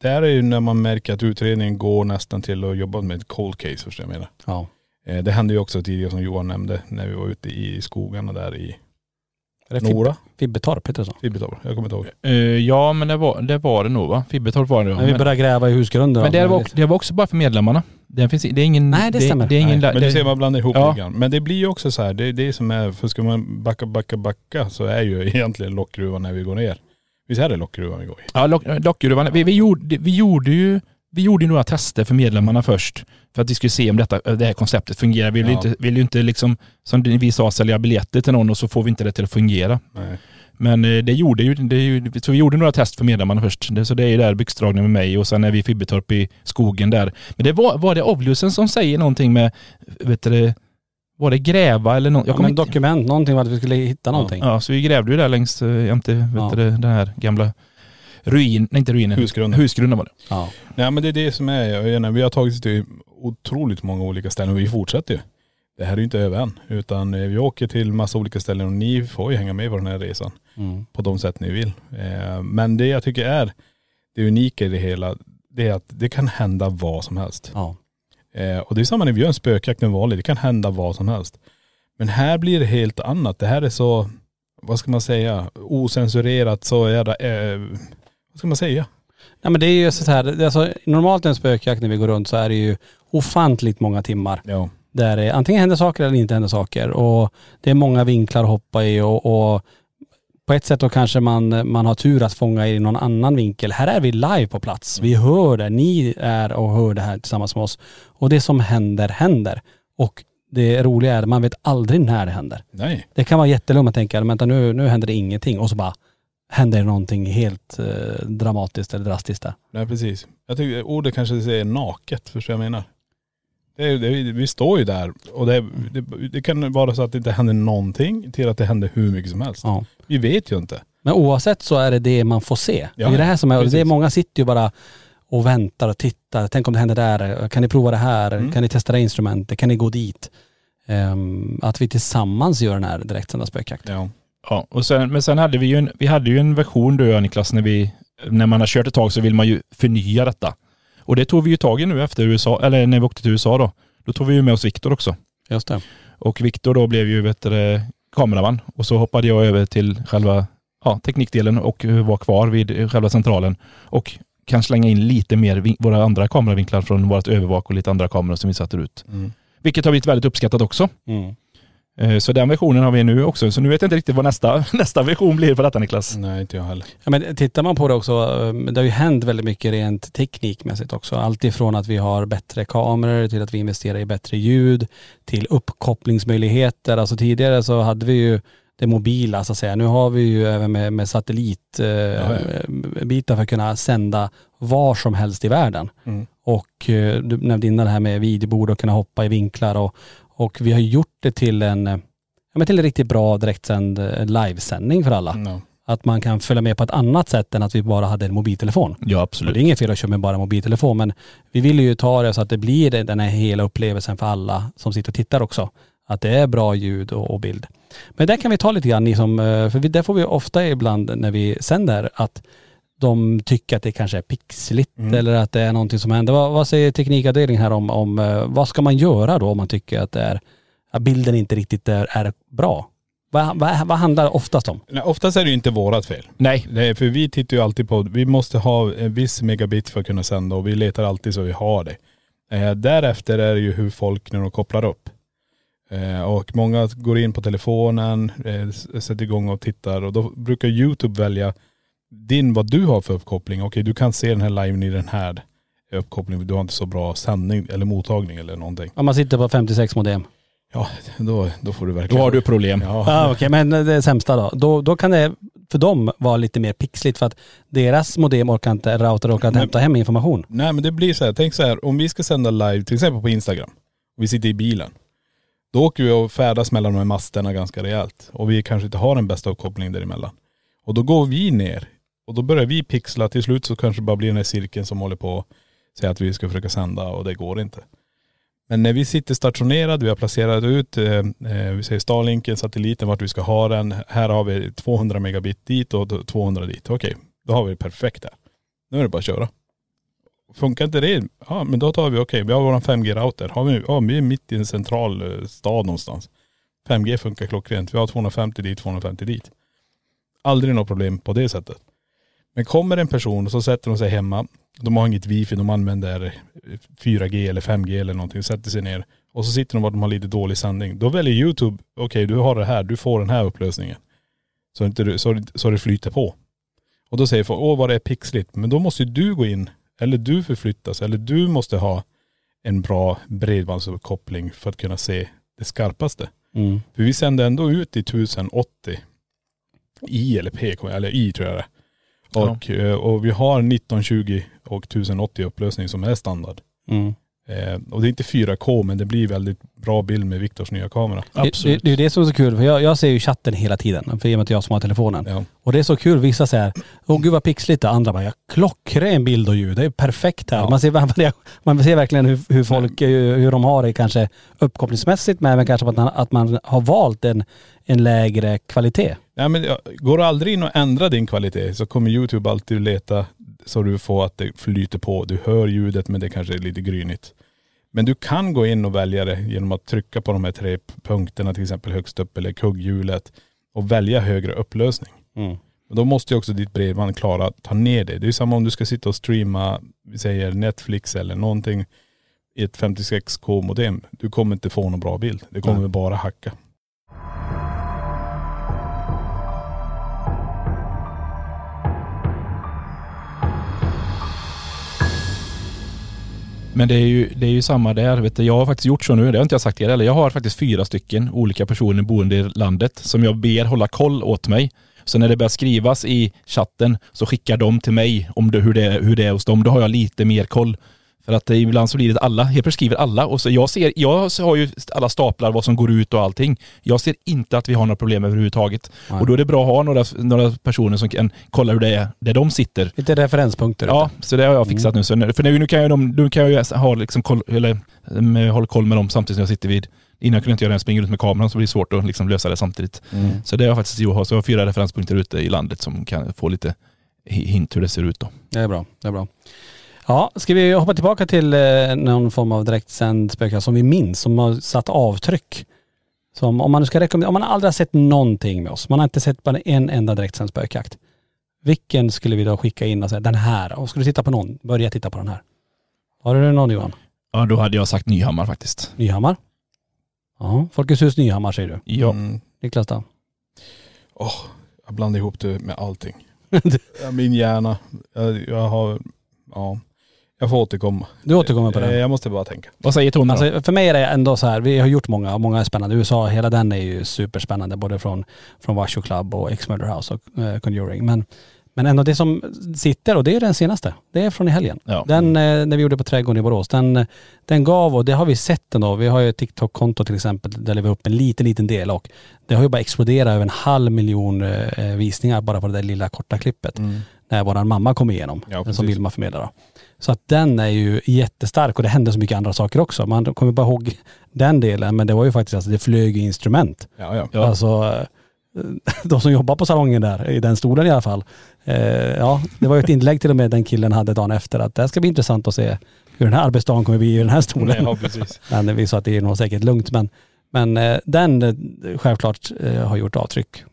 det här är ju när man märker att utredningen går nästan till att jobba med ett cold case förstår jag menar. Ja. Eh, Det hände ju också tidigare som Johan nämnde när vi var ute i skogarna där i Är det Fib- Nora. Fibbetorp, heter det så? Fibbetorp. Jag kommer inte ihåg. Eh, ja, men det var det, var det nog va? Fibbetorp var det ja. När vi Men, började gräva i husgrunden. men det, var, möjligt. det var också bara för medlemmarna. Det, finns, det är ingen... Nej, det stämmer. Det, är ingen, Nej, men det, du ser man blandar ihop Ja. lite grann. Men det blir ju också så här, det är det som är, för ska man backa, backa, backa så är ju egentligen lockgruvan när vi går ner. Visst är det lockgruvan vi går i? Ja, lock, lockgruvan. Vi, vi, gjorde, vi gjorde ju vi gjorde ju några tester för medlemmarna först. För att vi skulle se om detta, det här konceptet fungerar. Vi vill, Ja. ju inte, vill ju inte liksom, som vi sa, sälja biljetter till någon och så får vi inte det till att fungera. Nej. Men eh, det gjorde ju, det ju, så vi gjorde några test för medlemmarna först. Det, så det är ju där byxdragning med mig och sen är vi i Fibbetorp i skogen där. Men det var, var det Ovlusen som säger någonting med, vet du var det gräva eller något? Ja, men dokument, någonting var att vi skulle hitta någonting. Ja, så vi grävde ju där längs äh, jämte, vet Ja. du det, den här gamla ruin, nej inte ruinen. Husgrunden. Husgrunden var det. Ja. Nej men det är det som är, jag vi har tagit till otroligt många olika ställen och vi fortsätter ju. Det här är ju inte över än. Utan eh, vi åker till massa olika ställen och ni får ju hänga med på den här resan. Mm. På de sätt ni vill. Eh, Men det jag tycker är det unika i det hela, det är att det kan hända vad som helst. Ja. Eh, och det är samma när vi gör en spökjakt med vanlig, det kan hända vad som helst. Men här blir det helt annat. Det här är så, vad ska man säga, osensurerat så jävla, eh, vad ska man säga? Nej men det är ju så här, alltså, normalt en spökjakt när vi går runt så är det ju ofantligt många timmar. Ja. Där det antingen händer saker eller inte händer saker. Och det är många vinklar att hoppa i och, och på ett sätt då kanske man, man har tur att fånga i någon annan vinkel. Här är vi live på plats. Vi hör det. Ni är och hör det här tillsammans med oss. Och det som händer, händer. Och det roliga är att man vet aldrig när det händer. Nej. Det kan vara jättelugnt, man tänker, vänta nu, nu händer det ingenting och så bara händer det någonting helt eh, dramatiskt eller drastiskt där. Nej precis. Jag tycker ordet kanske säger naket, förstår jag menar? Det det, vi står ju där och det, det, det kan vara så att det inte händer någonting till att det händer hur mycket som helst. Ja. Vi vet ju inte. Men oavsett så är det det man får se. Ja, det är det här som är, det är många sitter ju bara och väntar och tittar. Tänk om det händer där. Kan ni prova det här? Mm. Kan ni testa det instrumentet? Kan ni gå dit? ehm, att vi tillsammans gör den här direktsända spökjakten. Ja. Ja, och sen, men sen hade vi ju en, vi hade ju en version du och jag Niklas, när vi, när man har kört ett tag så vill man ju förnya detta. Och det tog vi ju tag i nu efter USA, eller när vi åkte till USA då. Då tog vi ju med oss Viktor också. Just det. Och Viktor då blev ju vet du, kameraman och så hoppade jag över till själva ja, teknikdelen och var kvar vid själva centralen. Och kan slänga in lite mer våra andra kameravinklar från vårt övervak och lite andra kameror som vi sätter ut. Mm. Vilket har blivit väldigt uppskattat också. Mm. Eh, Så den versionen har vi nu också. Så nu vet jag inte riktigt vad nästa, nästa version blir på detta Niklas. Nej, inte jag heller. Ja, men tittar man på det också, eh, det har ju hänt väldigt mycket rent teknikmässigt också. Allt ifrån att vi har bättre kameror till att vi investerar i bättre ljud, till uppkopplingsmöjligheter. Alltså tidigare så hade vi ju det mobila så att säga. Nu har vi ju även med, med satellitbitar för att kunna sända var som helst i världen. Mm. Och eh, du nämnde innan det här med videobord och kunna hoppa i vinklar och, och vi har gjort det till en, eh, ja, men till en riktigt bra direktsänd eh, livesändning för alla. No. Att man kan följa med på ett annat sätt än att vi bara hade en mobiltelefon. Ja Och absolut. det är inget fel att köra med bara mobiltelefon men vi vill ju ta det så att det blir det- den här hela upplevelsen för alla som sitter och tittar också. Att det är bra ljud och, och bild. Men där kan vi ta lite grann, ni som, eh, för där får vi ofta ibland när vi sänder att de tycker att det kanske är pixligt eller att det är någonting som händer. Vad, vad säger teknikavdelningen här om, om eh, vad ska man göra då om man tycker att det är, att bilden inte riktigt är, är bra? Vad, vad, vad handlar det oftast om? Nej, oftast är det ju inte vårat fel. Nej, Det är, för vi tittar ju alltid på, vi måste ha en viss megabit för att kunna sända och vi letar alltid så vi har det. Eh, därefter är det ju hur folk när de kopplar upp. Eh, och många går in på telefonen, eh, sätter igång och tittar och då brukar Youtube välja din, vad du har för uppkoppling. Okej du kan se den här liven i den här uppkopplingen, du har inte så bra sändning eller mottagning eller någonting. Om man sitter på 56 modem. Ja, då, då får du då verkligen.. har du problem. Ja. Ja okej men det sämsta då. då. Då kan det för dem vara lite mer pixligt för att deras modem orkar inte, router orkar inte hämta hem information. Nej men det blir så här, tänk så här, om vi ska sända live till exempel på Instagram och vi sitter i bilen. Då åker vi och färdas mellan de här masterna ganska rejält. Och vi kanske inte har den bästa uppkopplingen däremellan. Och då går vi ner och då börjar vi pixla. Till slut så kanske det bara blir den här cirkeln som håller på att säga att vi ska försöka sända och det går inte. Men när vi sitter stationerade, vi har placerat ut, eh, eh vi säger Starlinken, satelliten, vart vi ska ha den. Här har vi 200 megabit dit och 200 dit. Okej, då har vi det perfekt här. Nu är det bara att köra. Funkar inte det, ja men då tar vi, okej vi har våran 5G-router. Har vi, ja vi är mitt i en central eh, stad någonstans. 5G funkar klockrent. Vi har 250 dit, 250 dit. Aldrig något problem på det sättet. Men kommer en person och så sätter de sig hemma. De har inget wifi, de använder 4G eller 5G eller någonting. Sätter sig ner. Och så sitter de vart de har lite dålig sändning. Då väljer YouTube, okej du har det här, du får den här upplösningen. Så, inte du, så, så det flyter på. Och då säger folk, åh vad det är pixligt. Men då måste ju du gå in, eller du förflyttas, eller du måste ha en bra bredbandsuppkoppling för att kunna se det skarpaste. Mm. För vi sänder ändå ut i 1080 i eller P, eller i tror jag det är. Och, eh, och vi har 1920 och 1080 upplösning som är standard. Mm. Eh, och det är inte 4K men det blir väldigt bra bild med Viktors nya kamera. Det, det, det det som är så kul, för jag, jag ser ju chatten hela tiden, för i och med att jag som har telefonen. Ja. Och det är så kul, vissa säger åh gud vad pixligt det andra bara, ja, klockren bild och ljud, det är perfekt här. Ja. Man, ser, man ser verkligen hur, hur folk, eh, hur de har det kanske uppkopplingsmässigt men kanske att man, att man har valt en, en lägre kvalitet. Nej men ja, går du aldrig in och ändrar din kvalitet så kommer YouTube alltid leta så du får att det flyter på. Du hör ljudet men det kanske är lite grynigt. Men du kan gå in och välja det genom att trycka på de här tre punkterna till exempel högst upp eller kugghjulet och välja högre upplösning. Mm. Då måste ju också ditt bredband klara att ta ner det. Det är samma om du ska sitta och streama, vi säger Netflix eller någonting i ett 56k modem. Du kommer inte få någon bra bild. Det kommer Nej. bara hacka. Men det är ju, det är ju samma där. Vet du. Jag har faktiskt gjort så nu, det har inte jag sagt er eller Jag har faktiskt fyra stycken olika personer boende i landet som jag ber hålla koll åt mig. Så när det börjar skrivas i chatten så skickar de till mig om det, hur, det, hur det är hos dem. Då har jag lite mer koll. För att ibland så blir det alla, helt plötsligt skriver alla och så jag ser, jag har ju alla staplar vad som går ut och allting. Jag ser inte att vi har några problem överhuvudtaget. Nej. Och då är det bra att ha några, några personer som kan kolla hur det är där de sitter. Lite referenspunkter. Ja, så det har jag fixat nu. Så. För nu, nu kan jag, de, nu kan jag ju ha liksom koll, eller, hålla koll med dem samtidigt som jag sitter vid Innan kunde jag inte göra det, springa runt med kameran så blir det svårt att liksom lösa det samtidigt. Så det har jag faktiskt gjort. Så jag har fyra referenspunkter ute i landet som kan få lite hi- hint hur det ser ut då. Det är bra. Det är bra. Ja, ska vi hoppa tillbaka till eh, någon form av direktsänd spökjakt som vi minns, som har satt avtryck. Som om man nu ska rekommendera, om man aldrig har sett någonting med oss, man har inte sett bara en enda direktsänd spökjakt. Vilken skulle vi då skicka in och säga, den här, och ska du titta på någon, börja titta på den här. Har du någon Johan? Ja då hade jag sagt Nyhammar faktiskt. Nyhammar? Ja, Folkets hus Nyhammar säger du. Ja. Mm. Niklas då? Åh, jag blandar ihop det med allting. Min hjärna, jag, jag har, ja. Jag får återkomma. Du återkommer på Eh, den. Jag måste bara tänka. Vad säger Tony då? Alltså för mig är det ändå så här, vi har gjort många, många är spännande. USA, hela den är ju superspännande, både från, från Washoe Club och X-Murder House och eh, Conjuring. Men, men ändå det som sitter, och det är den senaste, det är från i helgen. Ja. Den, eh, när vi gjorde på Trädgården i Borås, den, eh, den gav, och det har vi sett ändå, vi har ju ett TikTok-konto till exempel, där vi upp en liten, liten del och det har ju bara exploderat över en halv miljon eh, visningar bara på det där lilla korta klippet. När våran mamma kom igenom, Ja, som Vilma förmedlar då. Så att den är ju jättestark och det hände så mycket andra saker också. Man kommer bara ihåg den delen, men det var ju faktiskt, alltså det flög instrument. Ja, ja. Alltså eh, de som jobbar på salongen där, i den stolen i alla fall. Eh, ja, det var ju ett inlägg till och med den killen hade dagen efter att det ska bli intressant att se hur den här arbetsdagen kommer bli i den här stolen. Ja, precis. Men vi sa att det är nog säkert lugnt. Men, men eh, den eh, självklart eh, har gjort avtryck.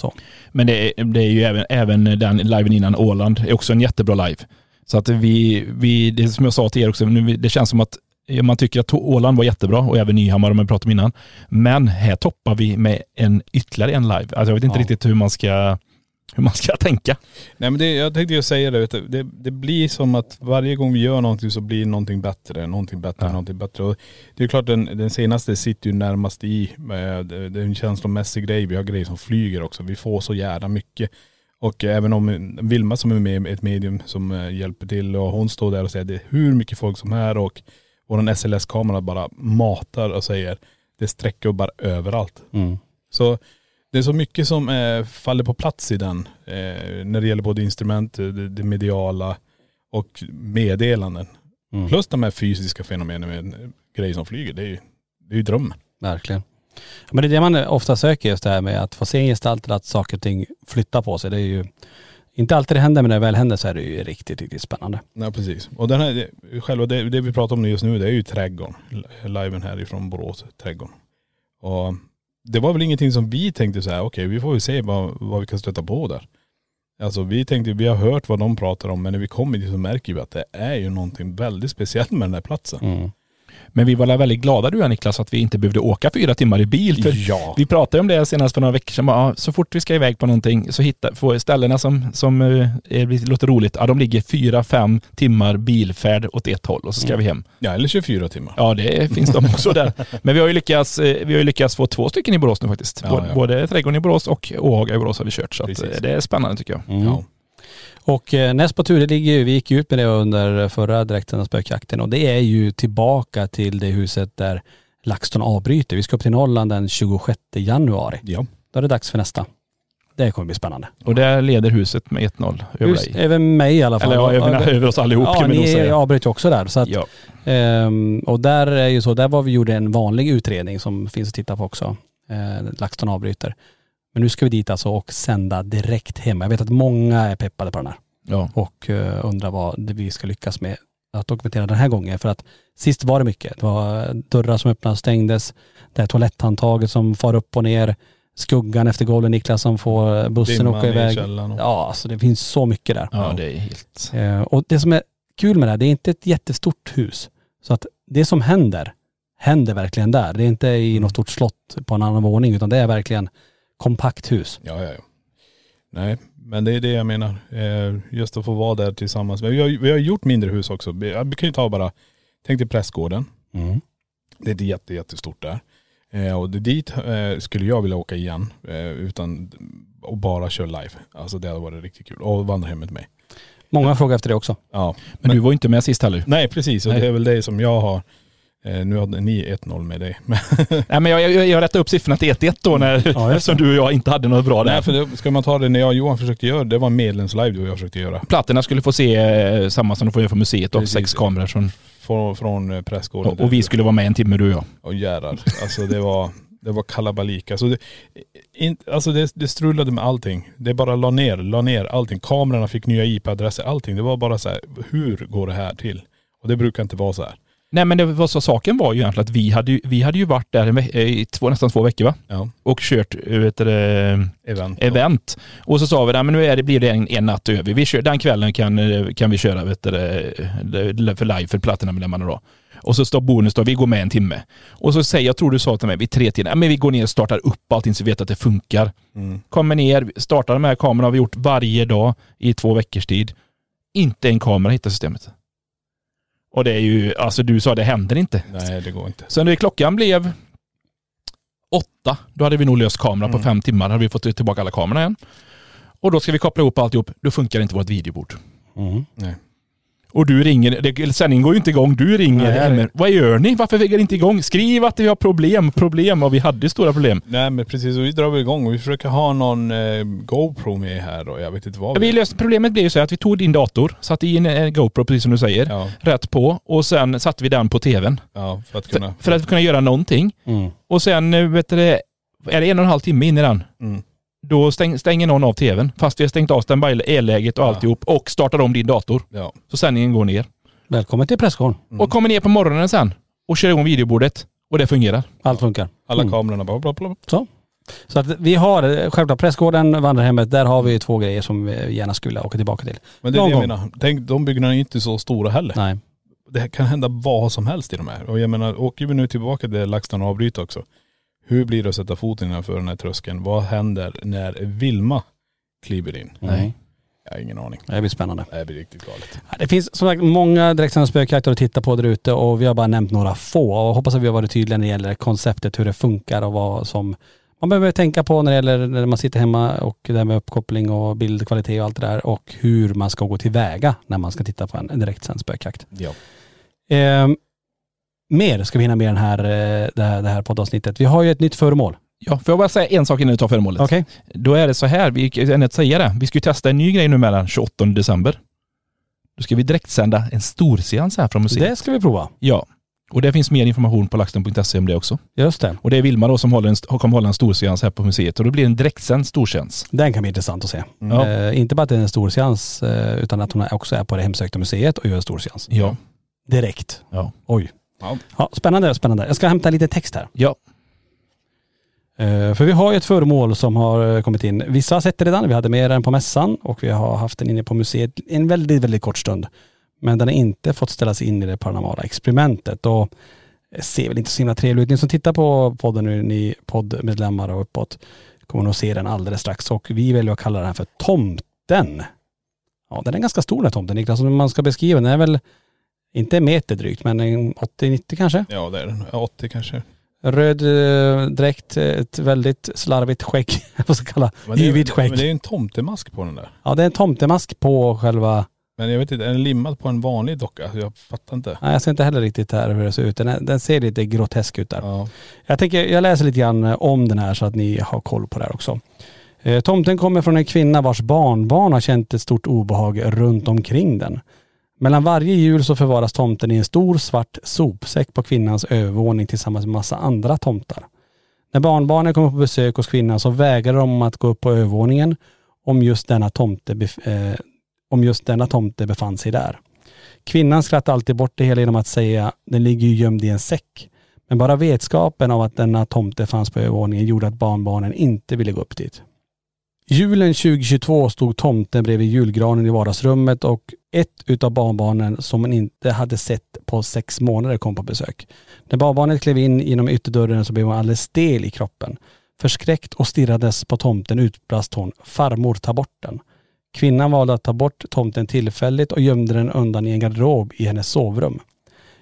Så. Men det är, det är ju även, även den liven innan Åland är också en jättebra live. Så att vi, vi det är som jag sa till er också, nu, det känns som att man tycker att Åland var jättebra och även Nyhammar om man pratade om innan. Men här toppar vi med en ytterligare en live. Alltså jag vet inte Ja. riktigt hur man ska hur man ska tänka. Nej men det, jag tänkte ju säga det, du, det, det blir som att varje gång vi gör någonting så blir någonting bättre, någonting bättre, Ja. någonting bättre. Och det är klart den, den senaste sitter ju närmast i, det det är en känslomässig grej, vi har grejer som flyger också. Vi får så jävla mycket. Och även om Vilma som är med i ett medium som eh, hjälper till och hon står där och säger det är hur mycket folk som är och våran SLS-kamera bara matar och säger det sträcker bara överallt. Mm. Så det är så mycket som eh, faller på plats i den. Eh, när det gäller både instrument, det, det mediala och meddelanden. Mm. Plus de här fysiska fenomenen med grejer som flyger. Det är ju, det är ju drömmen. Verkligen. Men det är det man ofta söker just det här med att få se en gestalt eller att saker och ting flyttar på sig. Det är ju inte alltid det händer men när det väl händer så är det ju riktigt, riktigt spännande. Ja precis. Och den här, själva det, det vi pratar om just nu det är ju trädgården. Liven härifrån Borås, trädgården. Och det var väl ingenting som vi tänkte så här, okej vi får väl se vad, vad vi kan stöta på där. Alltså vi tänkte, vi har hört vad de pratar om men när vi kommer dit så märker vi att det är ju någonting väldigt speciellt med den här platsen. Mm. Men vi var väldigt glada du och jag, Niklas att vi inte behövde åka fyra timmar i bil. För Ja. Vi pratade om det senast för några veckor sedan. Ja, så fort vi ska iväg på någonting så hittar, får ställena som, som eh, är, låter roligt, ja, de ligger fyra, fem timmar bilfärd åt ett håll och så ska vi hem. Ja eller 24 timmar. Ja det finns de också där. Men vi har ju lyckats, eh, vi har lyckats få två stycken i Borås nu faktiskt. Ja, både, ja. både Trädgården i Borås och Åhaga i Borås har vi kört. Så eh, det är spännande tycker jag. Mm. Ja. Och eh, näst på tur, det ligger ju, vi gick ut med det under förra direkten spökjakten och det är ju tillbaka till det huset där LaxTon avbryter. Vi ska upp till Norrland den 26 januari. Ja. Då är det dags för nästa. Det kommer bli spännande. Och där leder huset med 1-0 över Hus, dig. över mig i alla fall. Eller ja, över, över oss allihop Ja, kan ni säga. avbröt ju också där. Så att, Ja. ehm, och där är ju så, där var vi gjorde en vanlig utredning som finns att titta på också. Eh, LaxTon avbryter. Men nu ska vi dit alltså och sända direkt hemma. Jag vet att många är peppade på den här Ja. och eh, undrar vad vi ska lyckas med att dokumentera den här gången. För att sist var det mycket. Det var dörrar som öppnades och stängdes. Det här toaletthandtaget som far upp och ner. Skuggan efter golvet, Niklas som får bussen Dimman åka iväg. och- Ja, alltså det finns så mycket där. ja, det är helt... Eh, och det som är kul med det här, det är inte ett jättestort hus. Så att det som händer, händer verkligen där. Det är inte i något stort slott på en annan våning utan det är verkligen kompakt hus. Ja, ja, ja. Nej, men det är det jag menar. Eh, Just att få vara där tillsammans. Men vi har, vi har gjort mindre hus också. Vi kan ju ta bara, tänk dig prästgården. Mm. Det är jätte, jättestort där. Eh, och dit eh, skulle jag vilja åka igen. Utan och bara köra live. Alltså det hade varit riktigt kul. Och vandra hem med mig. Många frågar efter det också. Ja. Men du var ju inte med sist heller. Nej precis, och Nej. det är väl det som jag har. Eh, nu hade ni 1-0 med dig. Nej men jag, jag, jag rättade upp siffrorna till 1-1 då när, det. eftersom du och jag inte hade något bra där. Nej för det, ska man ta det när jag och Johan försökte göra det, var medlemslive du och jag försökte göra. Plattorna skulle få se eh, samma som de får göra för museet och Precis. sex kameror. Som, från, från eh, pressgården. Och, och vi skulle vara med en timme du och jag. Och jävlar. Alltså det var, det var kalabalik. Alltså, det, in, alltså det, det strulade med allting. Det bara la ner, la ner allting. Kamerorna fick nya IP-adresser, allting. Det var bara så här, hur går det här till? Och det brukar inte vara så här. Nej men det var så, saken var ju egentligen att vi hade, ju- vi hade ju varit där ve- i två, nästan två veckor va? Ja. Och kört vet du, Event. event. Och så sa vi, nej men nu är det, blir det en, en natt över. Vi kör, den kvällen kan, eh, kan vi köra vet du, för live för Platinum-medlemmarna då. Och så står bonus då, vi går med en timme. Och så säger, jag tror du sa till mig vid tre nej men vi går ner och startar upp allting så vi vet att det funkar. Mm. Kommer ner, startar de här kamerorna har vi gjort varje dag i två veckors tid. Inte en kamera hittar systemet. Och det är ju, alltså du sa det händer inte. Nej det går inte. Så när klockan blev åtta, då hade vi nog löst kameran på fem timmar. Då hade vi fått tillbaka alla kamerorna igen. Och då ska vi koppla ihop alltihop. Då funkar inte vårt videobord. Mm. Nej. Och du ringer, det, sändningen går ju inte igång. Du ringer. Nej. Vad gör ni? Varför väger det inte igång? Skriv att vi har problem, problem. Och vi hade stora problem. Nej men precis, och vi drar väl igång och vi försöker ha någon eh, GoPro med här och jag vet inte vad Vi löste, problemet blev ju så här att vi tog din dator, satte in en GoPro precis som du säger, Ja, rätt på och sen satte vi den på tvn. ja, för att För, kunna.. för att kunna göra någonting. Mm. Och sen, eh, vet du, det, är det en och en halv timme in i den, Mm. Då stäng, stänger någon av tvn. Fast vi har stängt av standby elläget och Ja. alltihop och startar om din dator. Ja. Så sändningen går ner. Välkommen till pressgården. Och kommer ner på morgonen sen och kör igång videobordet. Och det fungerar. Allt funkar. Alla Mm. kamerorna bara bla, bla, bla. Så. Så att vi har eh, självklart Prästgården, Vandrarhemmet, där har vi två grejer som vi gärna skulle åka tillbaka till. Men det är Någon det jag menar. Tänk, de byggnaderna är inte så stora heller. Nej. Det kan hända vad som helst i de här. Och jag menar, åker vi nu tillbaka till LaxTon och avbryta också. Hur blir det att sätta foten innanför den här tröskeln? Vad händer när Vilma kliver in? Nej. Jag har ingen aning. Det blir spännande. Det blir riktigt galet. Det finns som sagt många direktsända spökjakter att titta på där ute och vi har bara nämnt några få och hoppas att vi har varit tydliga när det gäller konceptet, hur det funkar och vad som man behöver tänka på när det gäller när man sitter hemma och det här med uppkoppling och bildkvalitet och allt det där och hur man ska gå tillväga när man ska titta på en direktsänd spökjakt. Ja. Ehm, mer ska vi hinna med den här, eh, det här, det här poddavsnittet. Vi har ju ett nytt föremål. Ja, får jag bara säga en sak innan du tar föremålet? Okej? Då är det så här, vi kan inte säga det. Vi ska ju testa en ny grej nu mellan 28 december. Då ska vi direkt sända en storseans här från museet. Det ska vi prova. Ja. Och det finns mer information på laxton.se om det också. Just det. Och det är Vilma då som håller en, kommer hålla en storseans här på museet och då blir det en direktsänd storseans. Den kan bli intressant att se. Ja. Eh, inte bara att det är en stor seans eh, utan att hon också är på det hemsökta museet och gör en stor seans. Ja. Direkt. Ja. Oj. Ja. Ja, spännande, spännande. Jag ska hämta lite text här. Ja. Eh, för vi har ju ett föremål som har eh, kommit in. Vissa har sett det redan. Vi hade med den på mässan och vi har haft den inne på museet en väldigt, väldigt kort stund. Men den har inte fått ställas in i det paranormala experimentet. Och ser väl inte så himla trevligt ut. Ni som tittar på podden nu, ni poddmedlemmar och uppåt, kommer nog se den alldeles strax. Och vi väljer att kalla den här för Tomten. Ja, den är ganska stor den här tomten Niklas. Om man ska beskriva den, den är väl inte en meter drygt, men en 80-90 kanske. Ja det är den. 80 kanske. Röd eh, dräkt, ett väldigt slarvigt skägg. Vad ska jag kalla Men det, är- Yvigt skägg. men det är ju en tomtemask på den där. Ja det är en tomtemask på själva.. Men jag vet inte, är den limmad på en vanlig docka? Jag fattar inte. Nej jag ser inte heller riktigt här hur det ser ut. Den, är, den ser lite grotesk ut där. Ja. Jag tänker, jag läser lite grann eh, om den här så att ni har koll på det här också. Eh, tomten kommer från en kvinna vars barnbarn har känt ett stort obehag runt omkring den. Mellan varje jul så förvaras tomten i en stor svart sopsäck på kvinnans övervåning tillsammans med massa andra tomtar. När barnbarnen kommer på besök hos kvinnan så vägrar de att gå upp på övervåningen om just denna tomte, bef- eh, om just denna tomte befann sig där. Kvinnan skrattar alltid bort det hela genom att säga den ligger ju gömd i en säck. Men bara vetskapen av att denna tomte fanns på övervåningen gjorde att barnbarnen inte ville gå upp dit. Julen 2022 stod tomten bredvid julgranen i vardagsrummet och ett utav barnbarnen som man inte hade sett på sex månader kom på besök. När barnbarnet klev in genom ytterdörren så blev hon alldeles stel i kroppen. Förskräckt och stirrades på tomten utbrast hon, farmor ta bort den. Kvinnan valde att ta bort tomten tillfälligt och gömde den undan i en garderob i hennes sovrum.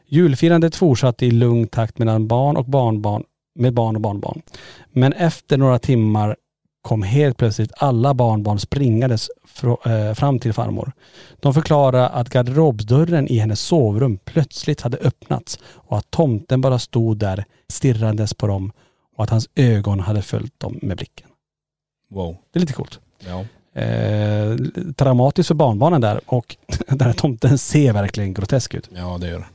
Julfirandet fortsatte i lugn takt mellan barn och barnbarn, med barn och barnbarn. Men efter några timmar kom helt plötsligt alla barnbarn springandes eh, fram till farmor. De förklarade att garderobsdörren i hennes sovrum plötsligt hade öppnats och att tomten bara stod där stirrandes på dem och att hans ögon hade följt dem med blicken. Wow. Det är lite coolt. Ja. Eh, traumatiskt för barnbarnen där och den här tomten ser verkligen grotesk ut. Ja det gör det.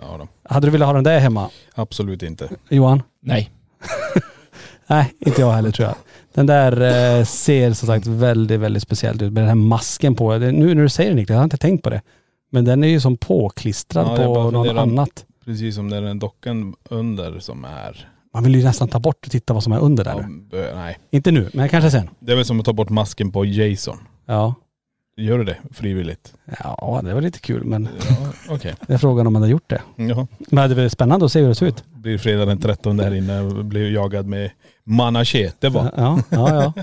Ja då. Hade du velat ha den där hemma? Absolut inte. Johan? Nej. Nej, inte jag heller tror jag. Den där eh, ser som sagt väldigt, väldigt speciellt ut med den här masken på. Det, nu när du säger det Niklas, jag har inte tänkt på det. Men den är ju som påklistrad Ja, jag på bara något funderar. annat. Precis som det är den dockan under som är.. Man vill ju nästan ta bort och titta vad som är under där Ja, nu. bö- nej. Inte nu, men kanske sen. Det är väl som att ta bort masken på Jason. Ja. Gör du det frivilligt? Ja, det var lite kul men Ja, okej. det är frågan om man hade gjort det. Ja. Men det är spännande att se hur det ser ut. Blir fredag den 13 där inne och blir jagad med manachete va? Ja, ja, ja.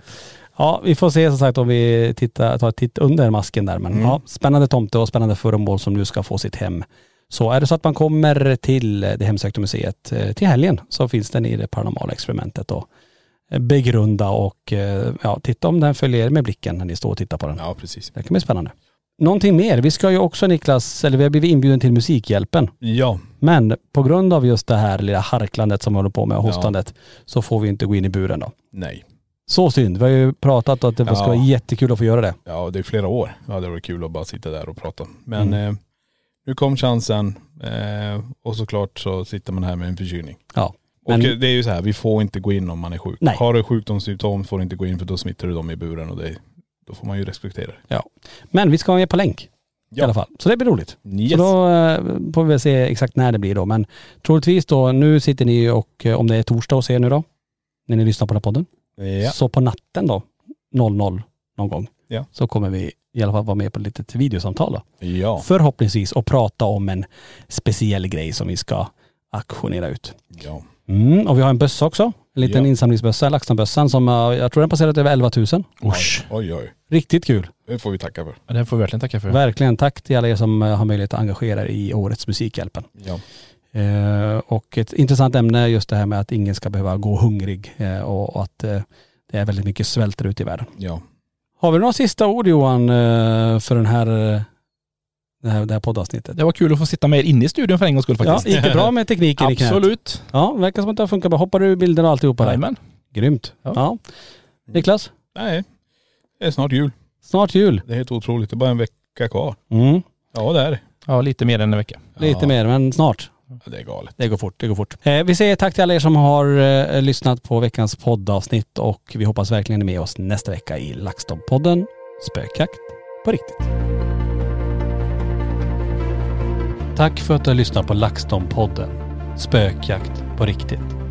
Ja, vi får se som sagt om vi tittar, tar ett titt under masken där. Men Mm. ja, spännande tomte och spännande föremål som nu ska få sitt hem. Så är det så att man kommer till det hemsökta museet eh, till helgen så finns den i det paranormala experimentet och begrunda och eh, ja, titta om den följer er med blicken när ni står och tittar på den. Ja precis. Det kan bli spännande. Någonting mer. Vi ska ju också Niklas, eller vi har blivit inbjuden till Musikhjälpen. Ja. Men på grund av just det här lilla harklandet som vi håller på med och Ja. hostandet så får vi inte gå in i buren då. Nej. Så synd. Vi har ju pratat att det Ja. ska vara jättekul att få göra det. Ja det är flera år. Ja det var kul att bara sitta där och prata. Men Mm. eh, nu kom chansen eh, och såklart så sitter man här med en förkylning. Ja. Och Men- eh, det är ju så här, vi får inte gå in om man är sjuk. Nej. Har du sjukdomssymptom får du inte gå in för då smittar du dem i buren och det, då får man ju respektera det. Men vi ska vara med på länk i Ja. alla fall. Så det blir roligt. Yes. Så då eh, får vi väl se exakt när det blir då. Men troligtvis då, nu sitter ni och eh, om det är torsdag och ser nu då, när ni lyssnar på den här podden. Ja. Så på natten då, 00 någon gång, Ja. så kommer vi i alla fall vara med på ett litet videosamtal då. Ja. Förhoppningsvis och prata om en speciell grej som vi ska auktionera ut. ja. Mm, och vi har en bössa också. En liten Ja. insamlingsbössa, LaxTon-bössan som eh, jag tror den passerat över 11 000. Usch. Oj oj. Riktigt kul. Det får vi tacka för. Ja, Det får vi verkligen tacka för. Verkligen tack till alla er som eh, har möjlighet att engagera er i årets Musikhjälpen. Ja. Eh, och ett intressant ämne är just det här med att ingen ska behöva gå hungrig eh, och, och att eh, det är väldigt mycket svält där ute i världen. Ja. Har vi några sista ord Johan eh, för den här, eh, det här, det här poddavsnittet? Det var kul att få sitta med inne i studion för en gångs skull Ja, faktiskt. gick det bra med tekniken i knät? Absolut. Ja, verkar som att det har funkat bra. Hoppar du ur bilden och alltihopa? Jajamän. Grymt. Ja. Ja. Niklas, Nej. Det är snart jul. snart jul. Det är helt otroligt. Det är bara en vecka kvar. Mm. Ja det är det. Ja, lite mer än en vecka. Lite Ja. mer, men snart. Ja, Det är galet. Det går fort, det går fort. Eh, vi säger tack till alla er som har eh, lyssnat på veckans poddavsnitt och vi hoppas verkligen ni är med oss nästa vecka i LaxTon-podden Spökjakt på riktigt. Tack för att du har lyssnat på LaxTon-podden Spökjakt på riktigt.